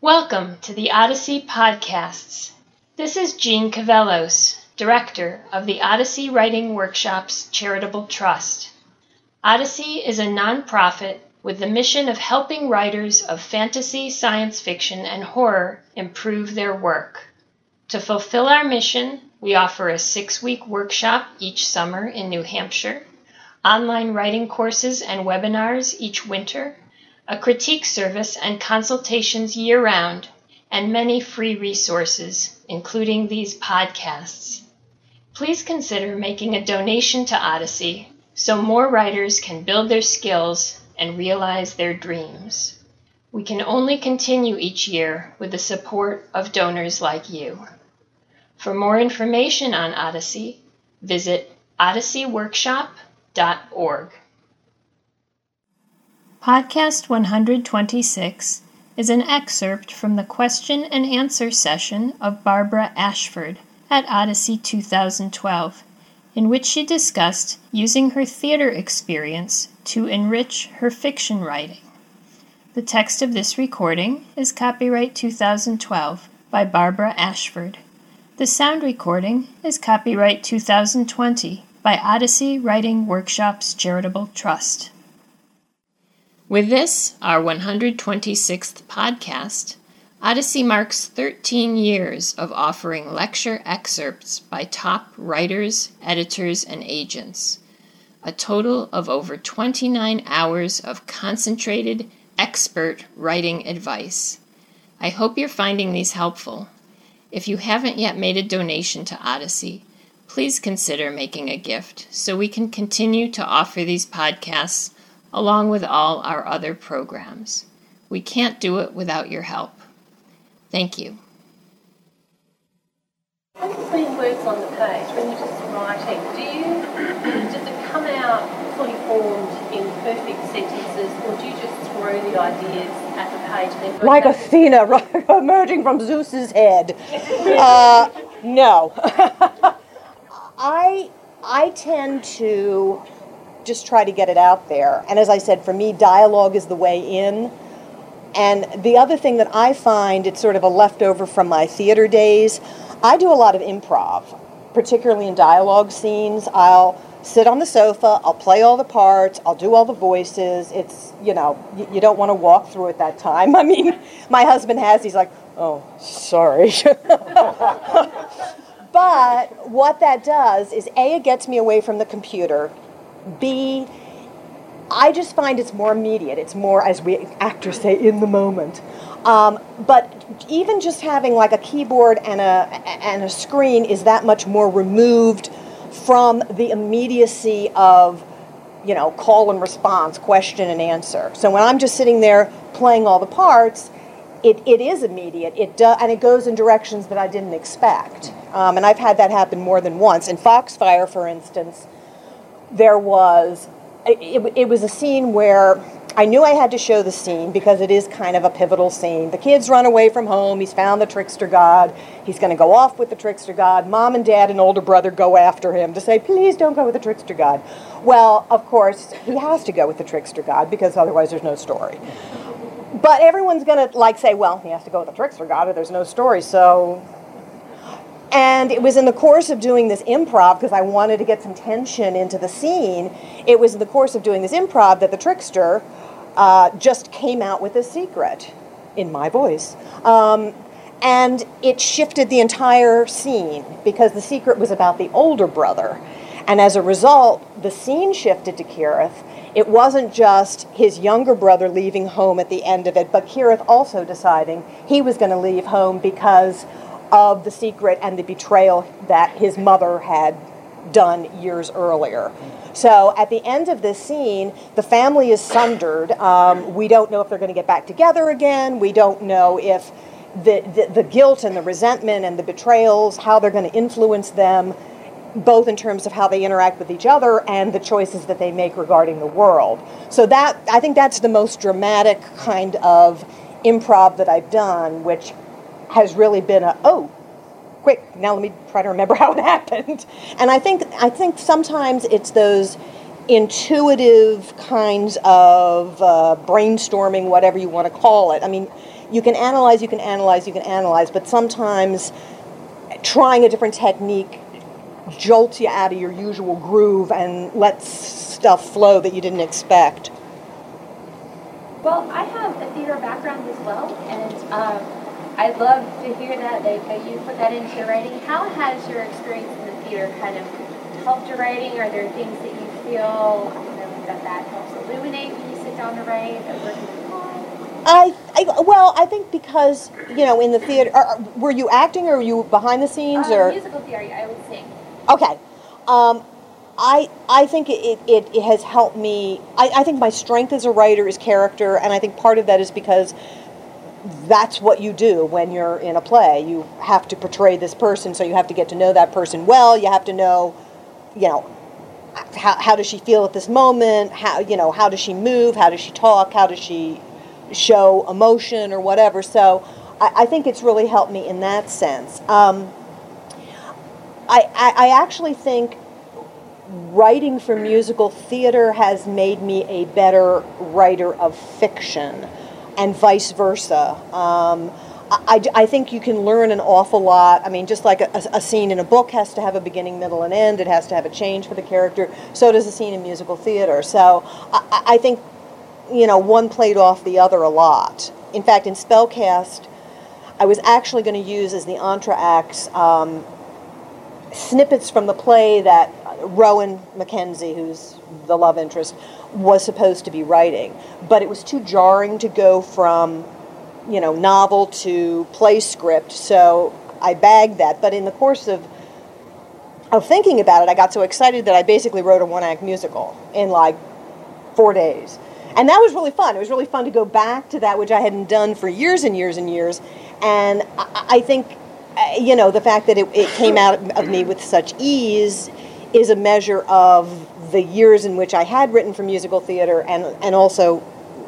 Welcome to the Odyssey Podcasts. This is Jeanne Cavelos, Director of the Odyssey Writing Workshops Charitable Trust. Odyssey is a nonprofit with the mission of helping writers of fantasy, science fiction, and horror improve their work. To fulfill our mission, we offer a six week workshop each summer in New Hampshire, online writing courses and webinars each winter a critique service and consultations year round, and many free resources, including these podcasts. Please consider making a donation to Odyssey so more writers can build their skills and realize their dreams. We can only continue each year with the support of donors like you. For more information on Odyssey, visit odysseyworkshop.org. Podcast 126 is an excerpt from the question and answer session of Barbara Ashford at Odyssey 2012, in which she discussed using her theater experience to enrich her fiction writing. The text of this recording is copyright 2012 by Barbara Ashford. The sound recording is copyright 2020 by Odyssey Writing Workshops Charitable Trust. With this, our 126th podcast, Odyssey marks 13 years of offering lecture excerpts by top writers, editors, and agents. A total of over 29 hours of concentrated, expert writing advice. I hope you're finding these helpful. If you haven't yet made a donation to Odyssey, please consider making a gift so we can continue to offer these podcasts along with all our other programs. We can't do it without your help. Thank you. When you're putting words on the page, when you're just writing, do you does it come out fully formed in perfect sentences, or do you just throw the ideas at the page? And like Athena emerging from Zeus's head. uh, no, I I tend to just try to get it out there. And as I said, for me, dialogue is the way in. And the other thing that I find, it's sort of a leftover from my theater days, I do a lot of improv, particularly in dialogue scenes. I'll sit on the sofa, I'll play all the parts, I'll do all the voices. It's, you know, you, you don't want to walk through at that time. I mean, my husband has, he's like, oh, sorry. but what that does is A, it gets me away from the computer B, I just find it's more immediate. It's more, as we actors say, in the moment. Um, but even just having like a keyboard and a and a screen is that much more removed from the immediacy of you know call and response, question and answer. So when I'm just sitting there playing all the parts, it, it is immediate. It do, and it goes in directions that I didn't expect. Um, and I've had that happen more than once. In Foxfire, for instance there was it, it, was a scene where I knew I had to show the scene because it is kind of a pivotal scene. The kids run away from home. He's found the trickster god. He's going to go off with the trickster god. Mom and dad and older brother go after him to say, please don't go with the trickster god. Well, of course, he has to go with the trickster god because otherwise there's no story. But everyone's going to like say, well, he has to go with the trickster god or there's no story. So and it was in the course of doing this improv, because I wanted to get some tension into the scene, it was in the course of doing this improv that the trickster uh, just came out with a secret in my voice. Um, and it shifted the entire scene because the secret was about the older brother. And as a result, the scene shifted to Keirith. It wasn't just his younger brother leaving home at the end of it, but Keirith also deciding he was going to leave home because of the secret and the betrayal that his mother had done years earlier. So at the end of this scene, the family is sundered. Um, we don't know if they're going to get back together again. We don't know if the, the, the guilt and the resentment and the betrayals, how they're going to influence them, both in terms of how they interact with each other and the choices that they make regarding the world. So that I think that's the most dramatic kind of improv that I've done, which has really been a oh quick now let me try to remember how it happened and i think i think sometimes it's those intuitive kinds of uh, brainstorming whatever you want to call it i mean you can analyze, you can analyze, you can analyze, but sometimes trying a different technique jolts you out of your usual groove and lets stuff flow that you didn't expect. Well, I have a theater background as well, and um, I'd love to hear that, that you put that into your writing. How has your experience in the theater kind of helped your writing? Are there things that you feel know, that that helps illuminate when you sit down to write that working I, I, well, I think because you know in the theater, are, were you acting or were you behind the scenes uh, or musical theater? I would sing. Okay, um, I I think it, it, it has helped me. I, I think my strength as a writer is character, and I think part of that is because that's what you do when you're in a play. You have to portray this person, so you have to get to know that person well. You have to know, you know, how, how does she feel at this moment? How you know how does she move? How does she talk? How does she show emotion or whatever? So I, I think it's really helped me in that sense. Um, I, I, I actually think writing for musical theater has made me a better writer of fiction and vice versa. Um, I, I think you can learn an awful lot. I mean, just like a, a, scene in a book has to have a beginning, middle, and end, it has to have a change for the character, so does a scene in musical theater. So I, I think, you know, one played off the other a lot. In fact, in Spellcast, I was actually going to use as the entr'actes um, snippets from the play that Rowan Mackenzie, who's the love interest, was supposed to be writing. But it was too jarring to go from, you know, novel to play script, so I bagged that. But in the course of of thinking about it, I got so excited that I basically wrote a one act musical in like four days. And that was really fun. It was really fun to go back to that, which I hadn't done for years and years and years. And I, I think uh, you know, the fact that it, it came out of me with such ease is a measure of the years in which I had written for musical theater and, and also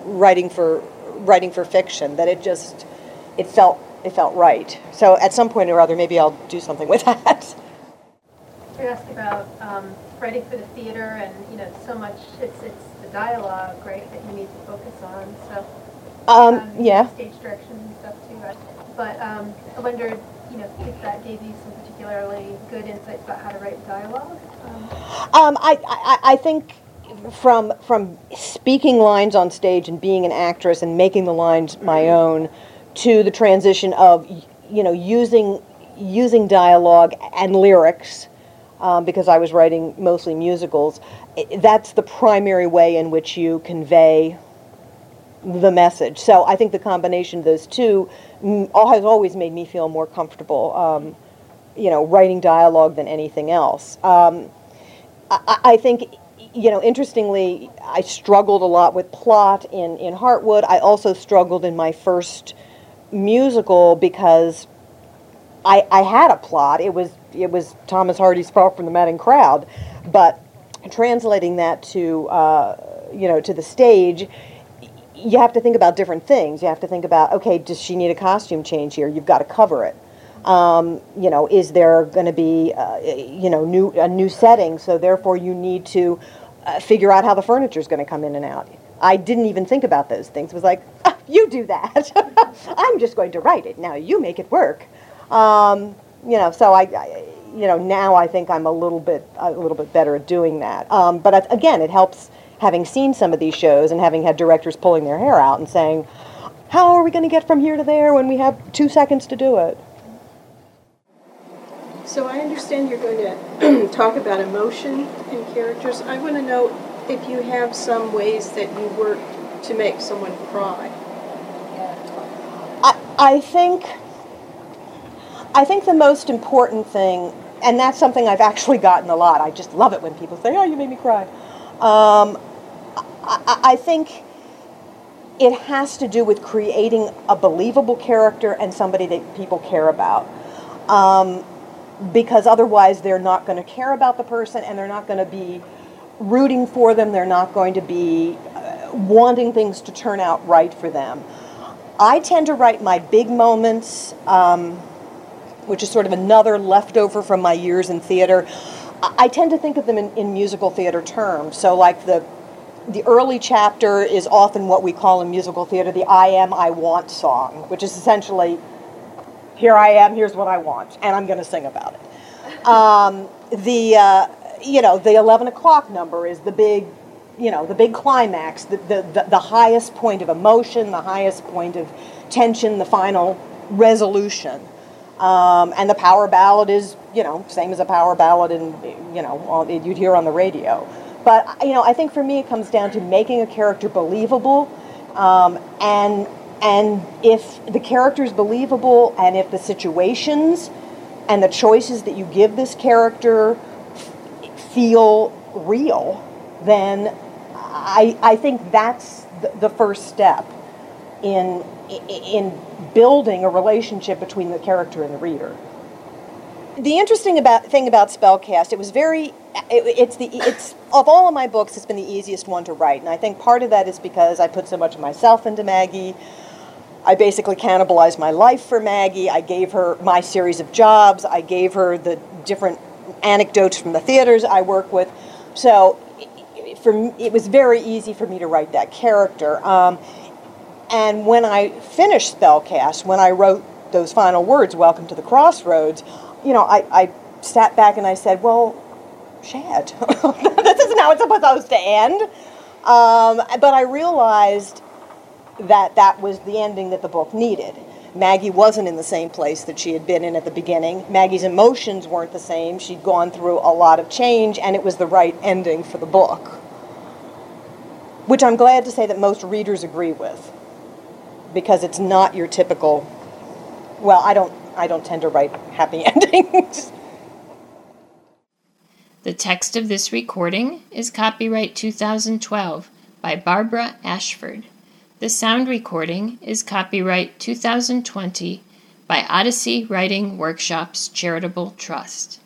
writing for writing for fiction that it just it felt it felt right. So at some point or other, maybe I'll do something with that. You asked about um, writing for the theater, and you know, so much it's it's the dialogue, right, that you need to focus on. So um, um, yeah, stage direction and stuff too. But um, I wondered you know, if that gave you some particularly good insights about how to write dialogue? Um, um, I, I, I think from from speaking lines on stage and being an actress and making the lines my own to the transition of you know using using dialogue and lyrics um, because I was writing mostly musicals. That's the primary way in which you convey the message. So I think the combination of those two has always made me feel more comfortable, um, you know, writing dialogue than anything else. Um, I, I, think, you know, interestingly, I struggled a lot with plot in, in Heartwood. I also struggled in my first musical because I, I had a plot. It was it was Thomas Hardy's Far from the Madding Crowd, but translating that to uh, you know to the stage you have to think about different things. You have to think about, okay, does she need a costume change here? You've got to cover it. Um, you know, is there going to be, uh, you know, new a new setting? So therefore, you need to uh, figure out how the furniture is going to come in and out. I didn't even think about those things. It was like, ah, you do that. I'm just going to write it. Now you make it work. Um, you know, so I, I, you know, now I think I'm a little bit a little bit better at doing that. Um, but again, it helps having seen some of these shows and having had directors pulling their hair out and saying, how are we going to get from here to there when we have two seconds to do it? So I understand you're going to talk about emotion in characters. I want to know if you have some ways that you work to make someone cry. I, I think I think the most important thing, and that's something I've actually gotten a lot. I just love it when people say, "Oh, you made me cry." Um, I, I think it has to do with creating a believable character and somebody that people care about. Um, because otherwise, they're not going to care about the person and they're not going to be rooting for them. They're not going to be uh, wanting things to turn out right for them. I tend to write my big moments, um, which is sort of another leftover from my years in theater. I tend to think of them in, in musical theater terms. So, like the the early chapter is often what we call in musical theater the I am, I want song, which is essentially, here I am, here's what I want, and I'm going to sing about it. Um, the, uh, you know, the 11 o'clock number is the big, you know, the big climax, the, the, the, the highest point of emotion, the highest point of tension, the final resolution. Um, and the power ballad is, you know, same as a power ballad and you know, you'd hear on the radio. But you know, I think for me it comes down to making a character believable, um, and and if the character is believable, and if the situations and the choices that you give this character feel real, then I I think that's the, the first step in in building a relationship between the character and the reader. The interesting about thing about Spellcast, it was very it, it's the it's of all of my books, it's been the easiest one to write, and I think part of that is because I put so much of myself into Maggie. I basically cannibalized my life for Maggie. I gave her my series of jobs. I gave her the different anecdotes from the theaters I work with. So, for me, it was very easy for me to write that character. Um, and when I finished Spellcast, when I wrote those final words, "Welcome to the Crossroads," you know, I, I sat back and I said, "Well, Shad. this isn't how it's supposed to end. Um, but I realized that that was the ending that the book needed. Maggie wasn't in the same place that she had been in at the beginning. Maggie's emotions weren't the same. She'd gone through a lot of change, and it was the right ending for the book. Which I'm glad to say that most readers agree with, because it's not your typical. Well, I don't. I don't tend to write happy endings. The text of this recording is copyright 2012 by Barbara Ashford. The sound recording is copyright 2020 by Odyssey Writing Workshops Charitable Trust.